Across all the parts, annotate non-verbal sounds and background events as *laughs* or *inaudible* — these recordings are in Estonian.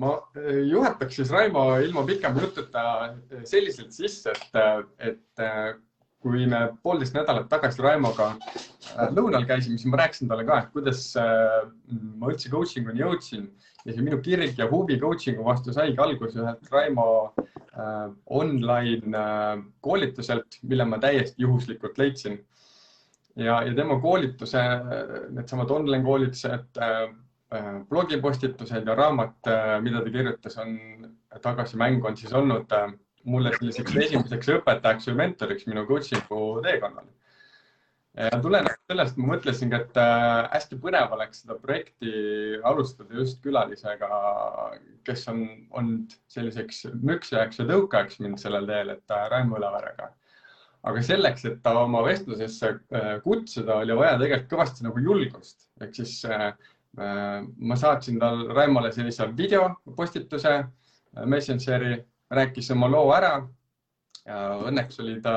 ma juhataks siis Raimo ilma pikema jututa selliselt sisse, et, et kui me poolteist nädalat tagasi Raimoga lõunal käisime, siis ma rääkisin talle ka, et kuidas ma üldse coaching uni jõudsin ja see minu kirg ja huvi coaching'u vastu saigi alguse ühelt Raimo online koolituselt, mille ma täiesti juhuslikult leidsin. ja, ja tema koolituse, needsamad online koolitused blogipostitused ja raamat äh,, mida ta kirjutas, on tagasimängu on siis olnud äh, mulle selliseks esimeseks õpetajaks või mentoriks minu coaching'u teekonnal tulenevalt sellest ma mõtlesingi, et äh, hästi põnev oleks seda projekti alustada just külalisega, kes on olnud selliseks nüksajaks ja tõukajaks mind sellel teel, et äh, Raimo Üleverega. aga selleks, et ta oma vestlusesse äh, kutsuda, oli vaja tegelikult kõvasti nagu julgust, ehk siis ma saatsin tal Raimole sellise videopostituse Messengeri, rääkis oma loo ära. õnneks oli ta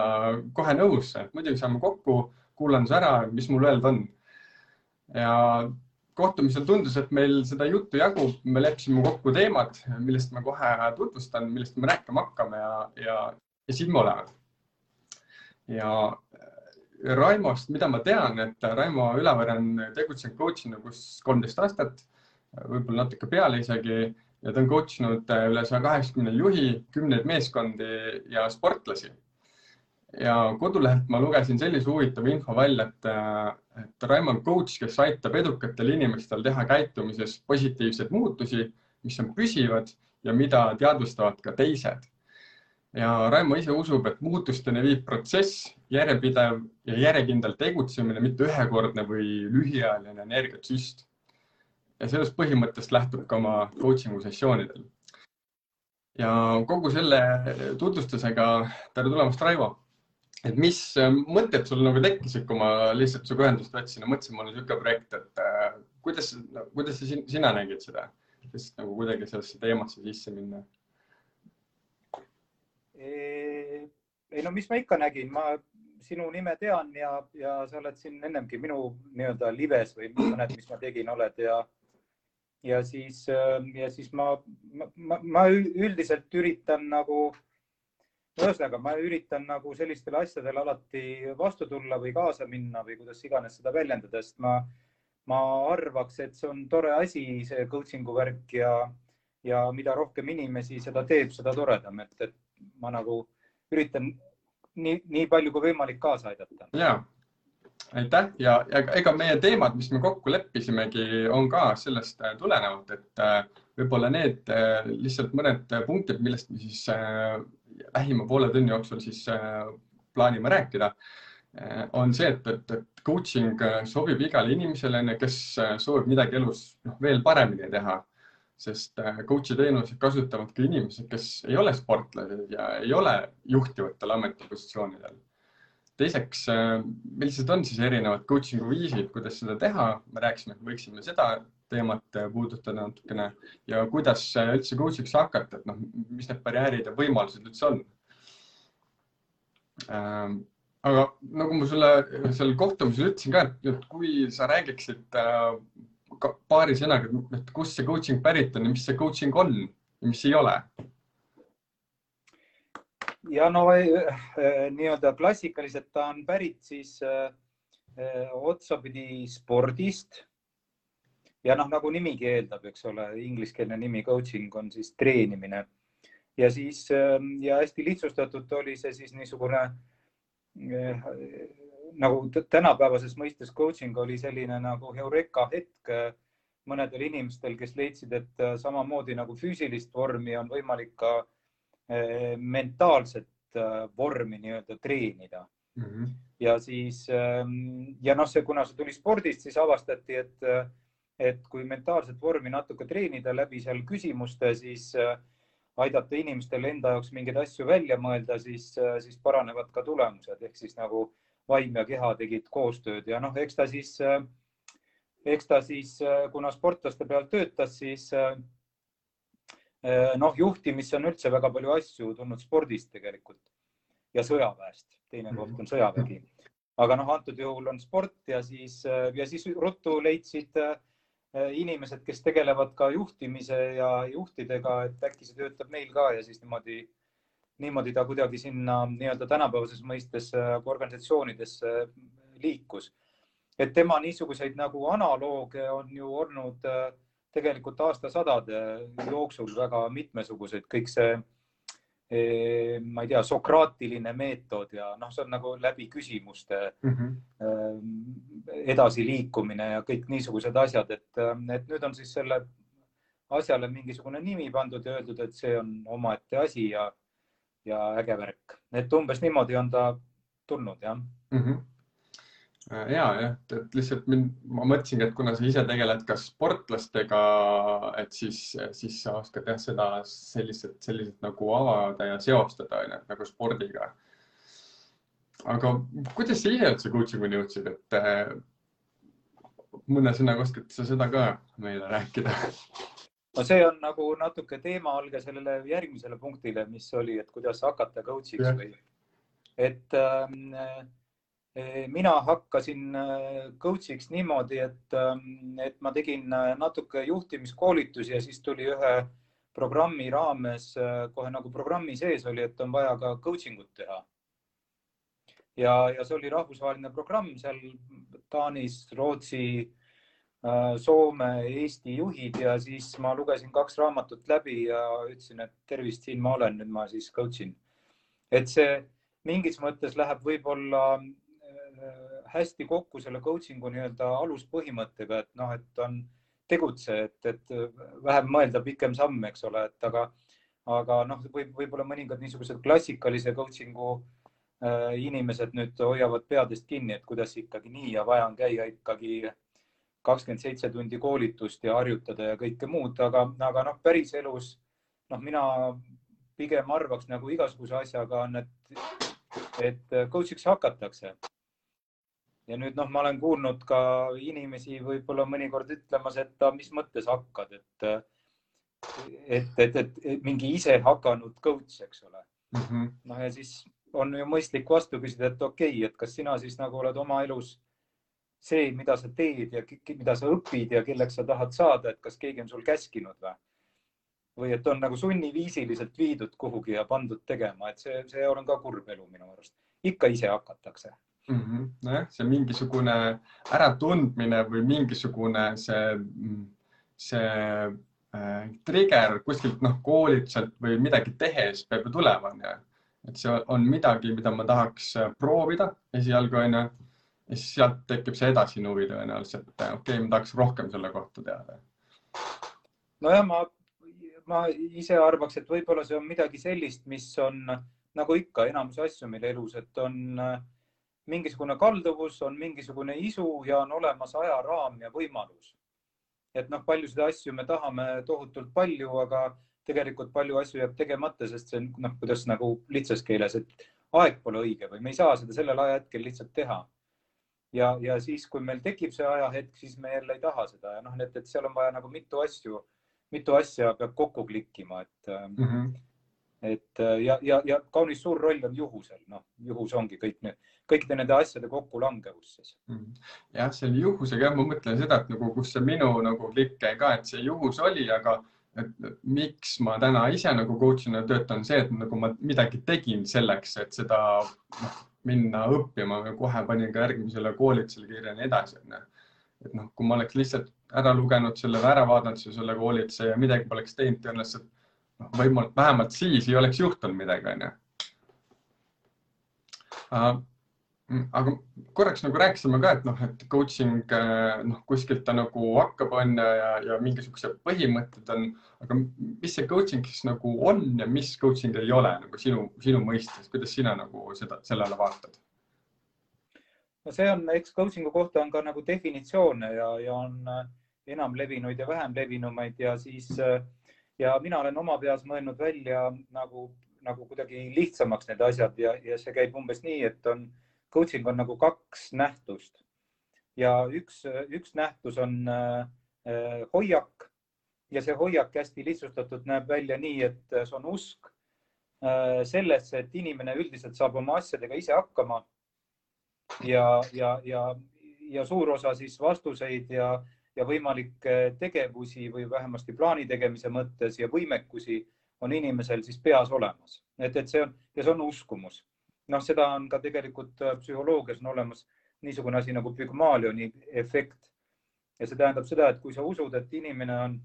kohe nõus, et muidugi saame kokku kuulan ära, mis mul öelda on. ja kohtumisel tundus, et meil seda juttu jagub, me leppisime kokku teemad, millest ma kohe tutvustan, millest me rääkima hakkame ja, ja, ja siin me oleme. ja Raimost, mida ma tean, et Raimo Ülever on tegutsenud coach'ina kus kolmteist aastat, võib-olla natuke peale isegi ja ta on coach inud üle saja kaheksakümne juhi, kümneid meeskondi ja sportlasi ja kodulehelt ma lugesin sellise huvitava info välja, et, et Raimo on coach, kes aitab edukatel inimestel teha käitumises positiivseid muutusi, mis on püsivad ja mida teadvustavad ka teised. Ja Raimo ise usub, et muutusteni viib protsess, järjepidev ja järjekindel tegutsemine, mitte ühekordne või lühiajaline energiasüst. ja sellest põhimõttest lähtub ka oma coaching'u sessioonidel. ja kogu selle tutvustusega, tere tulemast, Raivo et mis mõtted sul nagu tekkisid, kui ma lihtsalt sinuga ühendust võtsin ja mõtlesin, mul on niisugune projekt, et äh, kuidas, kuidas sa, sina nägid seda, lihtsalt nagu kuidagi sellesse teemasse sisse minna? Ei no mis ma ikka nägin, ma sinu nime tean ja, ja sa oled siin ennemgi minu nii-öelda lives või mõned, mis ma tegin, oled ja ja siis, äh, ja siis ma, ma, ma üldiselt üritan nagu ühesõnaga, ma üritan nagu sellistele asjadele alati vastu tulla või kaasa minna või kuidas iganes seda väljendada, sest ma, ma arvaks, et see on tore asi, see coaching'u värk ja, ja mida rohkem inimesi seda teeb, seda toredam, et, et ma nagu üritan nii, nii palju kui võimalik kaasa aidata. ja, aitäh ja, ja ega meie teemad, mis me kokku leppisimegi, on ka sellest tulenevalt, et äh, võib-olla need äh, lihtsalt mõned punktid, millest me siis äh, lähima poole tunni jooksul siis äh, plaanime rääkida, äh, on see, et, et, et coaching äh, sobib igale inimesele, kes soovib midagi elus noh, veel paremini teha. Sest coach'i teenuseid kasutavad ka inimesed, kes ei ole sportlased ja ei ole juhtivatel ametipositsioonidel. teiseks, millised on siis erinevad coaching'u viisid, kuidas seda teha, me rääkisime, et võiksime seda teemat puudutada natukene ja kuidas üldse coach'iks hakata, et noh, mis need barjäärid ja võimalused üldse on. Ähm, aga nagu ma sulle seal kohtumisel ütlesin ka, et kui sa räägiksid äh, paari sõnaga, et kust see coaching pärit on ja mis see coaching on ja mis ei ole? ja no äh, nii-öelda klassikaliselt ta on pärit siis äh, otsapidi spordist ja noh, nagu nimigi eeldab, eks ole, ingliskeelne nimi coaching on siis treenimine ja siis ja hästi lihtsustatult oli see siis niisugune eh, nagu tänapäevases mõistes coaching oli selline nagu heureka hetk äh, mõnedel inimestel, kes leidsid, et äh, samamoodi nagu füüsilist vormi on võimalik ka äh, mentaalset vormi nii-öelda treenida mm. -hmm. ja siis ähm, ja noh, see, kuna see tuli spordist, siis avastati, et et kui mentaalset vormi natuke treenida läbi seal küsimuste, siis aidata inimestel enda jaoks mingeid asju välja mõelda, siis, siis paranevad ka tulemused ehk siis nagu vaim ja keha tegid koostööd ja noh, eks ta siis, äh, eks ta siis, kuna sportlaste peal töötas, siis noh, juhtimisse on üldse väga palju asju tulnud spordist tegelikult ja sõjaväest, teine koht on sõjavägi. aga noh, antud juhul on sport ja siis, ja siis ruttu leidsid äh, inimesed, kes tegelevad ka juhtimise ja juhtidega, et äkki see töötab neil ka ja siis niimoodi, niimoodi ta kuidagi sinna nii-öelda tänapäevases mõistes organisatsioonidesse liikus. et tema niisuguseid nagu analooge on ju olnud tegelikult aastasadade jooksul väga mitmesuguseid, kõik see ma ei tea, sokraatiline meetod ja noh, see on nagu läbi küsimuste mm -hmm. edasiliikumine ja kõik niisugused asjad, et, et nüüd on siis selle asjale mingisugune nimi pandud ja öeldud, et see on omaette asi ja, ja äge värk, et umbes niimoodi on ta tulnud jah mm. -hmm ja, jah, et lihtsalt mind, ma mõtlesingi, et kuna sa ise tegeled ka sportlastega, et siis, siis sa oskad jah, seda selliselt, selliselt nagu avada ja seostada onju, nagu spordiga. aga kuidas sa ise üldse coaching'uni jõudsid, et äh, mõne sõnaga oskad sa seda ka meile rääkida? *laughs* no see on nagu natuke teemaalge sellele järgmisele punktile, mis oli, et kuidas hakata coach'iks või et äh, mina hakkasin äh, coach'iks niimoodi, et, ähm, et ma tegin äh, natuke juhtimiskoolitusi ja siis tuli ühe programmi raames äh, kohe nagu programmi sees oli, et on vaja ka coaching ut teha. ja, ja see oli rahvusvaheline programm seal Taanis, Rootsi, Soome, Eesti juhid ja siis ma lugesin kaks raamatut läbi ja ütlesin, et tervist, siin ma olen, nüüd ma siis coach in. et see mingis mõttes läheb võib-olla Äh, hästi kokku selle coaching'u nii-öelda aluspõhimõttega, et noh, et on tegutse, et, et vähem mõelda, pikem samm, eks ole, et aga, aga noh, võib, võib-olla mõningad niisugused klassikalise coaching'u äh, inimesed nüüd hoiavad peadest kinni, et kuidas ikkagi nii ja vaja on käia ikkagi kakskümmend seitse tundi koolitust ja harjutada ja kõike muud, aga, aga noh, päriselus noh, mina pigem arvaks nagu igasuguse asjaga on, et, et coach'iks hakatakse. Ja nüüd noh, ma olen kuulnud ka inimesi võib-olla mõnikord ütlemas, et mis mõttes hakkad, et, et, et, et, et mingi ise hakanud coach, eks ole. Mm -hmm.. noh, ja siis on ju mõistlik vastu küsida, et okei okay,, et kas sina siis nagu oled oma elus see, mida sa teed ja mida sa õpid ja kelleks sa tahad saada, et kas keegi on sul käskinud või? või et on nagu sunniviisiliselt viidud kuhugi ja pandud tegema, et see, see on ka kurb elu minu arust. ikka ise hakatakse mm -hmm.. nojah, see mingisugune äratundmine või mingisugune see, see äh, trigger kuskilt noh, koolituselt või midagi tehes peab ju tulema, onju. et see on midagi, mida ma tahaks äh, proovida esialgu, onju. Ja siis sealt tekib see edasine huvi tõenäoliselt, okei okay,, ma tahaks rohkem selle kohta teada. nojah, ma, ma ise arvaks, et võib-olla see on midagi sellist, mis on nagu ikka enamus asju meil elus, et on äh, mingisugune kalduvus, on mingisugune isu ja on olemas ajaraam ja võimalus. et noh, paljusid asju me tahame tohutult palju, aga tegelikult palju asju jääb tegemata, sest see on noh, kuidas nagu lihtsas keeles, et aeg pole õige või me ei saa seda sellel ajahetkel lihtsalt teha. Ja, ja siis, kui meil tekib see ajahetk, siis me jälle ei taha seda ja noh, et, et seal on vaja nagu mitu asju, mitu asja peab kokku klikkima, et mm. -hmm et ja, ja, ja kaunis suur roll on juhusel, noh, juhus ongi kõik need kõikide nende asjade kokkulangevus siis. Mhm. jah, selle juhusega ma mõtlen seda, et nagu, kus see minu nagu klikk jäi ka, et see juhus oli, aga et miks ma täna ise nagu coach'ina töötan, see, et nagu ma midagi tegin selleks, et seda noh, minna õppima kohe panin ka järgmisele koolitusele kirja ja nii edasi. et noh, kui ma oleks lihtsalt ära lugenud selle, ära vaadanud selle koolituse ja midagi poleks teinud, tõenäoliselt noh, võimalik vähemalt siis ei oleks juhtunud midagi, onju aga korraks nagu rääkisime ka, et noh, et coaching äh, noh, kuskilt ta nagu hakkab, on ja, ja mingisugused põhimõtted on, aga mis see coaching siis nagu on ja mis coaching ei ole nagu sinu, sinu mõistes, kuidas sina nagu seda, sellele vaatad? no see on, eks coaching'u kohta on ka nagu definitsioone ja, ja on äh, enam levinuid ja vähem levinumaid ja siis äh, ja mina olen oma peas mõelnud välja nagu, nagu kuidagi lihtsamaks need asjad ja, ja see käib umbes nii, et on coaching on nagu kaks nähtust ja üks, üks nähtus on äh, hoiak ja see hoiak hästi lihtsustatud näeb välja nii, et see on usk äh, sellesse, et inimene üldiselt saab oma asjadega ise hakkama. ja, ja, ja, ja suur osa siis vastuseid ja, ja võimalikke tegevusi või vähemasti plaani tegemise mõttes ja võimekusi on inimesel siis peas olemas, et, et see on ja see on uskumus. Noh, seda on ka tegelikult psühholoogias on olemas niisugune asi nagu Pygmalioni efekt ja see tähendab seda, et kui sa usud, et inimene on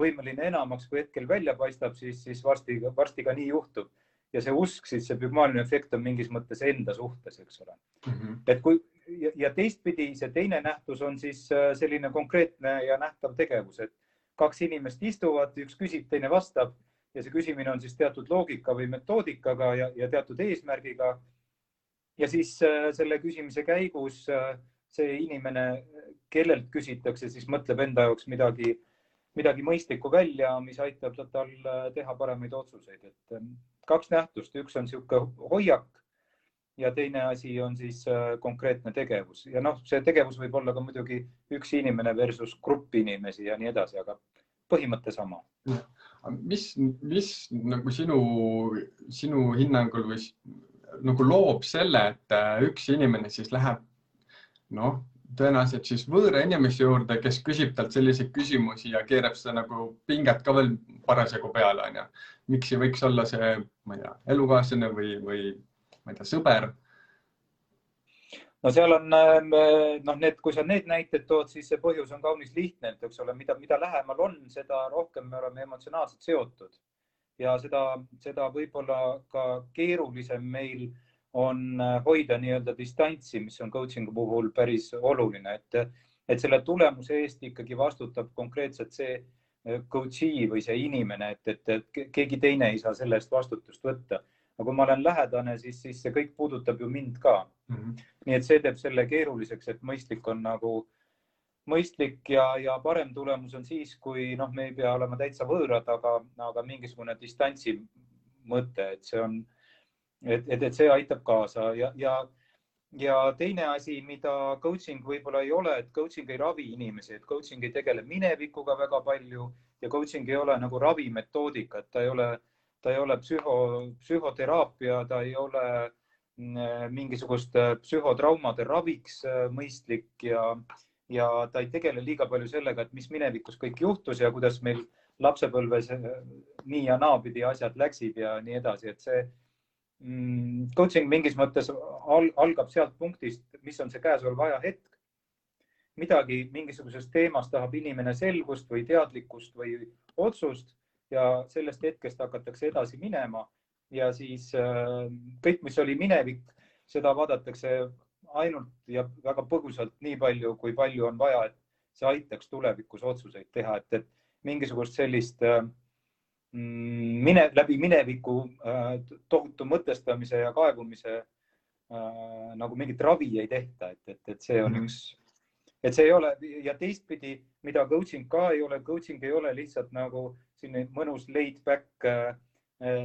võimeline enamaks, kui hetkel välja paistab, siis, siis varsti, varsti ka nii juhtub. ja see usk, siis see Pygmalioni efekt on mingis mõttes enda suhtes, eks ole mm. -hmm. et kui ja, ja teistpidi see teine nähtus on siis äh, selline konkreetne ja nähtav tegevus, et kaks inimest istuvad, üks küsib, teine vastab ja see küsimine on siis teatud loogika või metoodikaga ja, ja teatud eesmärgiga. ja siis äh, selle küsimise käigus äh, see inimene, kellelt küsitakse, siis mõtleb enda jaoks midagi midagi mõistlikku välja, mis aitab tal äh, teha paremaid otsuseid, et ähm, kaks nähtust, üks on niisugune hoiak ja teine asi on siis konkreetne tegevus ja noh, see tegevus võib olla ka muidugi üks inimene versus grupp inimesi ja nii edasi, aga põhimõte sama. Mis, mis nagu sinu, sinu hinnangul või nagu loob selle, et äh, üks inimene siis läheb noh, tõenäoliselt siis võõra inimese juurde, kes küsib talt selliseid küsimusi ja keerab seda nagu pinget ka veel parasjagu peale, onju. miks ei võiks olla see, ma ei tea, elukaaslane või, või ma ei tea, sõber? No seal on ähm, noh, need, kui sa need näited tood, siis see põhjus on kaunis lihtne, et eks ole, mida, mida lähemal on, seda rohkem me oleme emotsionaalselt seotud ja seda, seda võib-olla ka keerulisem meil on äh, hoida nii-öelda distantsi, mis on coaching'u puhul päris oluline, et, et selle tulemuse eest ikkagi vastutab konkreetselt see äh, coach'i või see inimene, et, et, et keegi teine ei saa selle eest vastutust võtta. Aga kui ma olen lähedane, siis, siis see kõik puudutab ju mind ka mm. -hmm. nii et see teeb selle keeruliseks, et mõistlik on nagu mõistlik ja, ja parem tulemus on siis, kui noh, me ei pea olema täitsa võõrad, aga, aga mingisugune distantsi mõte, et see on et, et, et see aitab kaasa ja, ja, ja teine asi, mida coaching võib-olla ei ole, et coaching ei ravi inimesi, et coaching ei tegele minevikuga väga palju ja coaching ei ole nagu ravimetoodika, et ta ei ole, ta ei ole psühho, psühhoteraapia, ta ei ole mm, mingisuguste psühhotraumade raviks äh, mõistlik ja, ja ta ei tegele liiga palju sellega, et mis minevikus kõik juhtus ja kuidas meil lapsepõlves äh, nii ja naapidi asjad läksid ja nii edasi, et see Mm, coaching mingis mõttes al algab sealt punktist, mis on see käesolev ajahetk. midagi mingisugusest teemast tahab inimene selgust või teadlikkust või otsust ja sellest hetkest hakatakse edasi minema ja siis äh, kõik, mis oli minevik, seda vaadatakse ainult ja väga põgusalt nii palju, kui palju on vaja, et see aitaks tulevikus otsuseid teha, et, et mingisugust sellist äh, Mm, mine, läbi mineviku äh, tohutu mõtestamise ja kaevumise nagu mingit ravi ei tehta, et, et, et see on mm üks, et see ei ole ja teistpidi, mida coaching ka ei ole, coaching ei ole lihtsalt nagu selline mõnus laid back äh,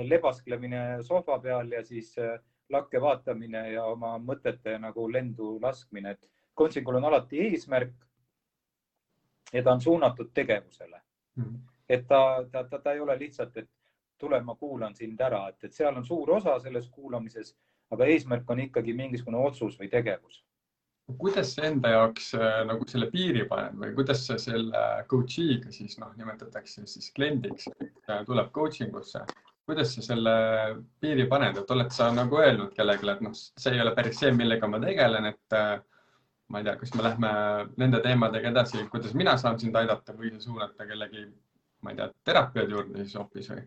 lebasklemine sohva peal ja siis äh, lakke vaatamine ja oma mõtete nagu lendu laskmine, et coaching ul on alati eesmärk. ja ta on suunatud tegevusele mm. -hmm et ta, ta, ta, ta ei ole lihtsalt, et tule, ma kuulan sind ära, et, et seal on suur osa selles kuulamises, aga eesmärk on ikkagi mingisugune otsus või tegevus. Kuidas sa enda jaoks äh, nagu selle piiri paned või kuidas sa selle coach'iga siis noh, nimetatakse siis kliendiks, tuleb coaching usse, kuidas sa selle piiri paned, et oled sa nagu öelnud kellelegi, et noh, see ei ole päris see, millega ma tegelen, et äh, ma ei tea, kas me lähme nende teemadega edasi, kuidas mina saan sind aidata või sa suunad ta kellegi ma ei tea, teraapiad juurde siis hoopis või?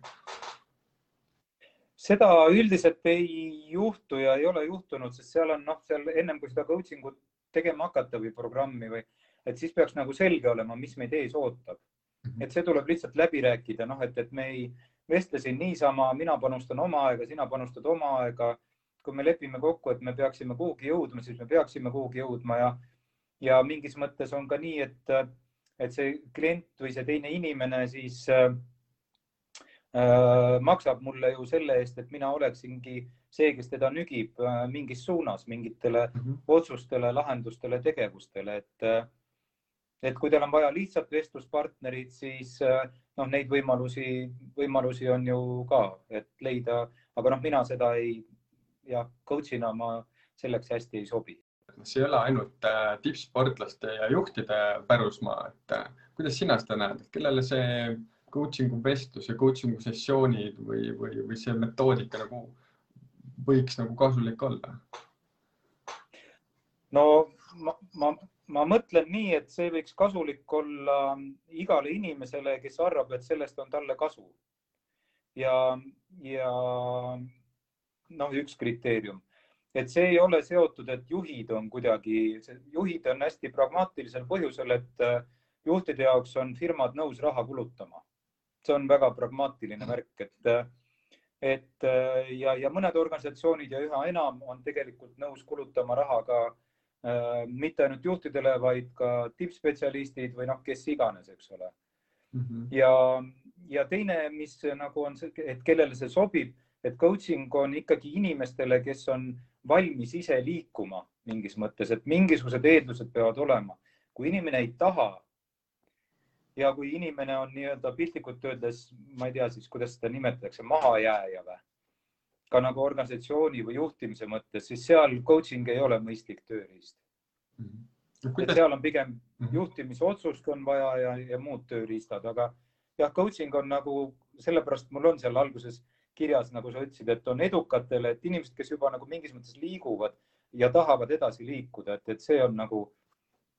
seda üldiselt ei juhtu ja ei ole juhtunud, sest seal on noh, seal ennem kui seda coaching ut tegema hakata või programmi või, et siis peaks nagu selge olema, mis meid ees ootab. -hmm. et see tuleb lihtsalt läbi rääkida, noh, et, et me ei vestle siin niisama, mina panustan oma aega, sina panustad oma aega. kui me lepime kokku, et me peaksime kuhugi jõudma, siis me peaksime kuhugi jõudma ja, ja mingis mõttes on ka nii, et et see klient või see teine inimene siis äh, äh, maksab mulle ju selle eest, et mina oleksingi see, kes teda nügib äh, mingis suunas mingitele mm -hmm. otsustele, lahendustele, tegevustele, et äh, et kui teil on vaja lihtsalt vestluspartnerit, siis äh, noh, neid võimalusi, võimalusi on ju ka, et leida, aga noh, mina seda ei, jah, coach'ina ma selleks hästi ei sobi see ei ole ainult tippsportlaste ja juhtide pärusmaa, et kuidas sina seda näed, kellele see coaching'u vestlus ja coaching'u sessioonid või, või, või see metoodika nagu võiks nagu kasulik olla? no ma, ma, ma mõtlen nii, et see võiks kasulik olla igale inimesele, kes arvab, et sellest on talle kasu. ja, ja noh, üks kriteerium, et see ei ole seotud, et juhid on kuidagi, juhid on hästi pragmaatilisel põhjusel, et juhtide jaoks on firmad nõus raha kulutama. see on väga pragmaatiline märk, et, et äh, ja, ja mõned organisatsioonid ja üha enam on tegelikult nõus kulutama raha ka äh, mitte ainult juhtidele, vaid ka tippspetsialistid või noh, kes iganes, eks ole mm. -hmm. ja, ja teine, mis nagu on see, et kellele see sobib et coaching on ikkagi inimestele, kes on valmis ise liikuma mingis mõttes, et mingisugused eeldused peavad olema. kui inimene ei taha ja kui inimene on nii-öelda piltlikult öeldes, ma ei tea siis, kuidas seda nimetatakse, mahajääja või? ka nagu organisatsiooni või juhtimise mõttes, siis seal coaching ei ole mõistlik tööriist mm. -hmm. et seal on pigem mhm. juhtimisotsust on vaja ja, ja muud tööriistad, aga jah, coaching on nagu sellepärast mul on seal alguses kirjas, nagu sa ütlesid, et on edukatele, et inimesed, kes juba nagu mingis mõttes liiguvad ja tahavad edasi liikuda, et, et see on nagu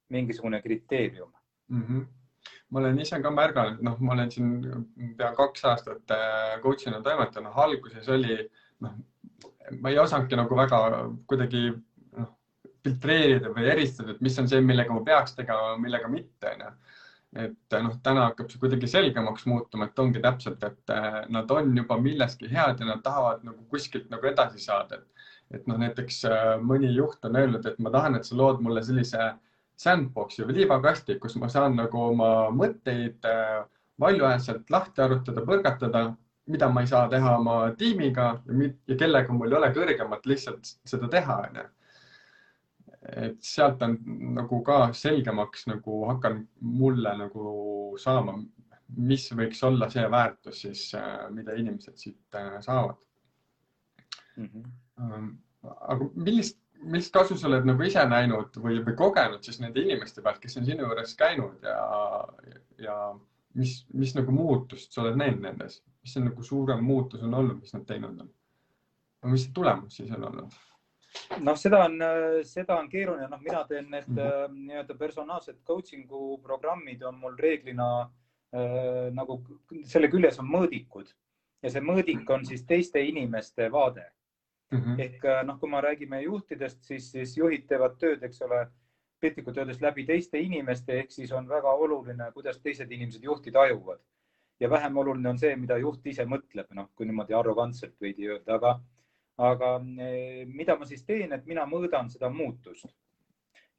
mingisugune kriteerium mm. -hmm ma olen ise ka märganud, noh, ma olen siin pea kaks aastat äh, coach'ina toimetanud, alguses oli, noh, ma ei osanudki nagu väga kuidagi noh, filtreerida või eristada, et mis on see, millega ma peaks tegema, millega mitte, onju et noh, täna hakkab see kuidagi selgemaks muutuma, et ongi täpselt, et äh, nad on juba milleski head ja nad tahavad nagu kuskilt nagu edasi saada, et, et noh, näiteks äh, mõni juht on öelnud, et ma tahan, et sa lood mulle sellise sandbox'i või liivakasti, kus ma saan nagu oma mõtteid äh, valjuhäälselt lahti arutada, põrgatada, mida ma ei saa teha oma tiimiga ja, ja kellega mul ei ole kõrgemat lihtsalt seda teha, onju et sealt on nagu ka selgemaks nagu hakanud mulle nagu saama, mis võiks olla see väärtus siis, äh, mida inimesed siit äh, saavad mm. -hmm. aga millist, millist kasu sa oled nagu ise näinud või, või kogenud siis nende inimeste pealt, kes on sinu juures käinud ja, ja mis, mis nagu muutust sa oled näinud nendes, mis see nagu suurem muutus on olnud, mis nad teinud on? mis see tulemus siis on olnud? noh, seda on, seda on keeruline, noh, mina teen need mm -hmm. nii-öelda personaalsed coaching'u programmid on mul reeglina äh, nagu selle küljes on mõõdikud ja see mõõdik on siis teiste inimeste vaade mm. -hmm. ehk äh, noh, kui me räägime juhtidest, siis, siis juhid teevad tööd, eks ole, piltlikult öeldes läbi teiste inimeste, ehk siis on väga oluline, kuidas teised inimesed juhti tajuvad ja vähem oluline on see, mida juht ise mõtleb, noh, kui niimoodi arrogantselt veidi öelda, aga aga eh, mida ma siis teen, et mina mõõdan seda muutust.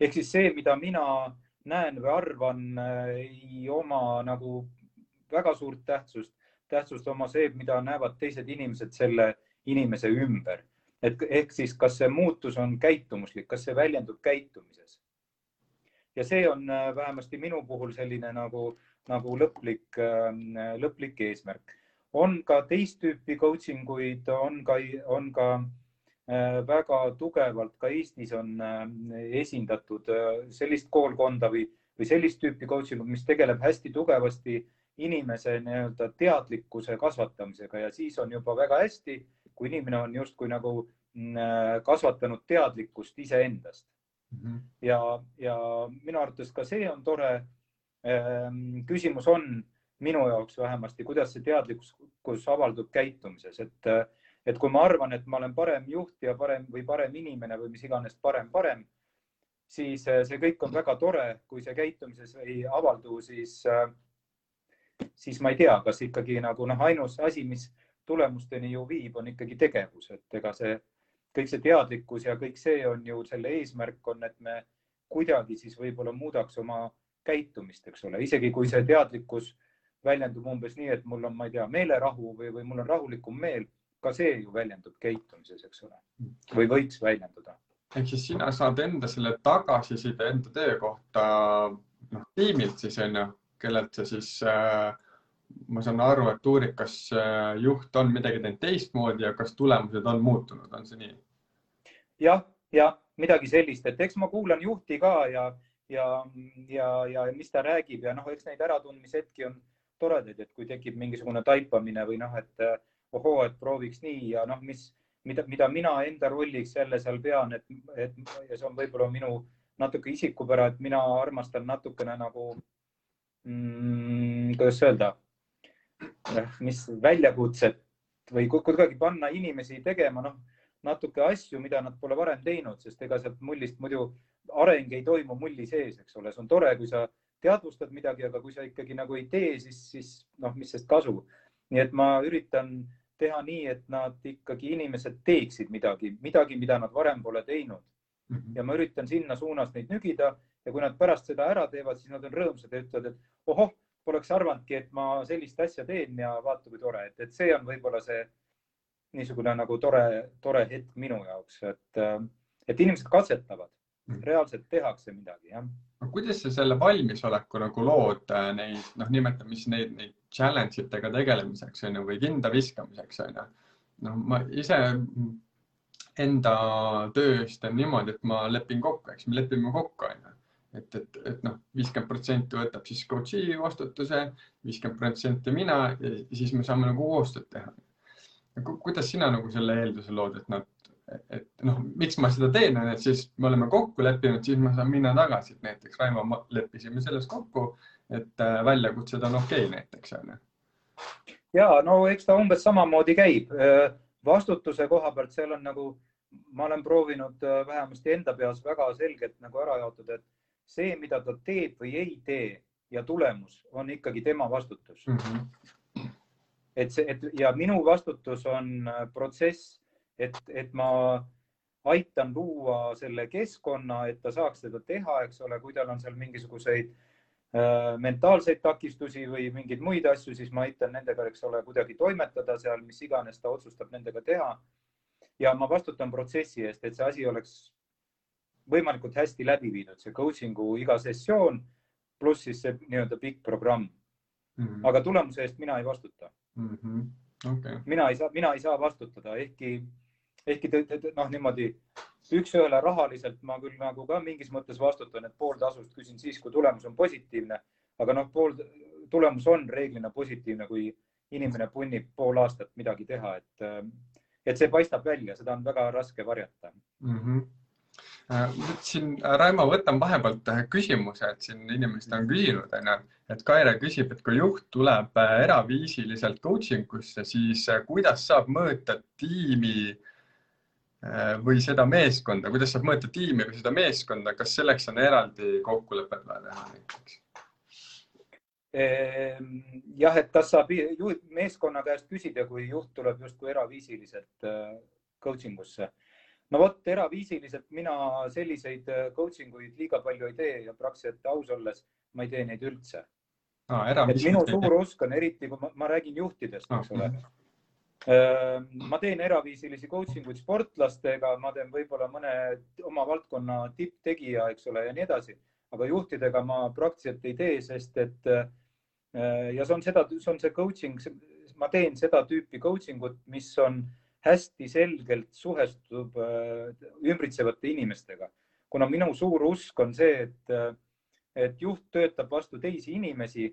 ehk siis see, mida mina näen või arvan, eh, ei oma nagu väga suurt tähtsust. tähtsust oma see, mida näevad teised inimesed selle inimese ümber. Et ehk siis, kas see muutus on käitumuslik, kas see väljendub käitumises? ja see on eh, vähemasti minu puhul selline nagu, nagu lõplik, lõplik eesmärk on ka teist tüüpi coaching uid, on ka, on ka äh, väga tugevalt ka Eestis on äh, esindatud äh, sellist koolkonda või, või sellist tüüpi coaching mis tegeleb hästi tugevasti inimese nii-öelda teadlikkuse kasvatamisega ja siis on juba väga hästi, kui inimene on justkui nagu mm, kasvatanud teadlikkust iseendast mm. -hmm. ja, ja minu arvates ka see on tore. küsimus on minu jaoks vähemasti, kuidas see teadlikkus avaldub käitumises, et, et kui ma arvan, et ma olen parem juht ja parem või parem inimene või mis iganes parem, parem, siis see kõik on väga tore, kui see käitumises ei avaldu, siis, siis ma ei tea, kas ikkagi nagu noh, ainus asi, mis tulemusteni ju viib, on ikkagi tegevus, et ega see kõik see teadlikkus ja kõik see on ju selle eesmärk on, et me kuidagi siis võib-olla muudaks oma käitumist, eks ole, isegi kui see teadlikkus väljendub umbes nii, et mul on, ma ei tea, meelerahu või, või mul on rahulikum meel, ka see ju väljendub käitumises, eks ole, või võiks väljenduda. ehk siis sina saad enda selle tagasiside enda töö kohta noh, tiimilt siis on ju, kellelt sa siis äh, ma saan aru, et uurid, kas äh, juht on midagi teinud teistmoodi ja kas tulemused on muutunud, on see nii? jah, ja midagi sellist, et eks ma kuulan juhti ka ja, ja, ja, ja mis ta räägib ja noh, eks neid äratundmishetki on toredaid, et kui tekib mingisugune taipamine või noh, et ohoo, et prooviks nii ja noh, mis, mida, mida mina enda rolliks jälle seal pean, et, et ja see on võib-olla minu natuke isikupära, et mina armastan natukene nagu mm,, kuidas öelda, mis väljakutset või kuidagi panna inimesi tegema, noh natuke asju, mida nad pole varem teinud, sest ega sealt mullist muidu areng ei toimu mulli sees, eks ole, see on tore, kui sa teadvustad midagi, aga kui sa ikkagi nagu ei tee, siis, siis noh, mis sest kasu. nii et ma üritan teha nii, et nad ikkagi inimesed teeksid midagi, midagi, mida nad varem pole teinud mm. -hmm. ja ma üritan sinna suunas neid nügida ja kui nad pärast seda ära teevad, siis nad on rõõmsad ja ütlevad, et ohoh, poleks arvanudki, et ma sellist asja teen ja vaata, kui tore, et, et see on võib-olla see niisugune nagu tore, tore hetk minu jaoks, et, et inimesed katsetavad, mm. reaalselt tehakse midagi, jah. kuidas sa selle valmisoleku nagu lood äh, neid, noh, nimetame siis neid, neid challenge itega tegelemiseks on ju või kinda viskamiseks on ju. noh, ma ise enda tööst on niimoodi, et ma lepin kokku, eks me lepime kokku on ju et, et, et noh, viiskümmend protsenti võtab siis coach'i vastutuse, viiskümmend protsenti mina ja siis me saame nagu koostööd teha kuidas sina nagu selle eelduse lood, et nad, et noh, miks ma seda teen, on, et siis me oleme kokku leppinud, siis ma saan minna tagasi, et näiteks Raimo, leppisime selles kokku, et äh, väljakutsed on okei okay, näiteks on ju. ja no eks ta umbes samamoodi käib. Äh, vastutuse koha pealt seal on nagu, ma olen proovinud äh, vähemasti enda peas väga selgelt nagu ära jaotada, et see, mida ta teeb või ei tee ja tulemus on ikkagi tema vastutus mm. -hmm et see, et ja minu vastutus on äh, protsess, et, et ma aitan luua selle keskkonna, et ta saaks seda teha, eks ole, kui tal on seal mingisuguseid äh, mentaalseid takistusi või mingeid muid asju, siis ma aitan nendega, eks ole, kuidagi toimetada seal, mis iganes ta otsustab nendega teha. ja ma vastutan protsessi eest, et see asi oleks võimalikult hästi läbi viidud, see coaching'u iga sessioon pluss siis see nii-öelda pikk programm mm. -hmm. aga tulemuse eest mina ei vastuta mm. -hmm. Okay. mina ei saa, mina ei saa vastutada, ehkki, ehkki noh, niimoodi üks-ühele rahaliselt ma küll nagu ka mingis mõttes vastutan, et pool tasust küsin siis, kui tulemus on positiivne, aga noh, pool tulemus on reeglina positiivne, kui inimene punnib pool aastat midagi teha, et, et see paistab välja, seda on väga raske varjata mm. -hmm siin Raimo, võtan vahepealt küsimuse, et siin inimesed on küsinud, onju, et Kaire küsib, et kui juht tuleb äh, eraviisiliselt coaching usse, siis äh, kuidas saab mõõta tiimi äh, või seda meeskonda, kuidas saab mõõta tiimi või seda meeskonda, kas selleks on eraldi kokkulepped vaja teha näiteks? Ehm, jah, et kas saab meeskonna käest küsida, kui juht tuleb justkui eraviisiliselt coaching usse. No vot, eraviisiliselt mina selliseid coaching uid liiga palju ei tee ja praktiliselt aus olles ma ei tee neid üldse. Et minu suur usk on eriti, kui ma, ma räägin juhtidest, eks ah, ole. Ehm, ma teen eraviisilisi coaching uid sportlastega, ma teen võib-olla mõne oma valdkonna tipptegija, eks ole, ja nii edasi, aga juhtidega ma praktiliselt ei tee, sest et eh, ja see on seda, see on see coaching, ma teen seda tüüpi coaching ut, mis on hästi selgelt suhestub eh, ümbritsevate inimestega, kuna minu suur usk on see, et eh, et juht töötab vastu teisi inimesi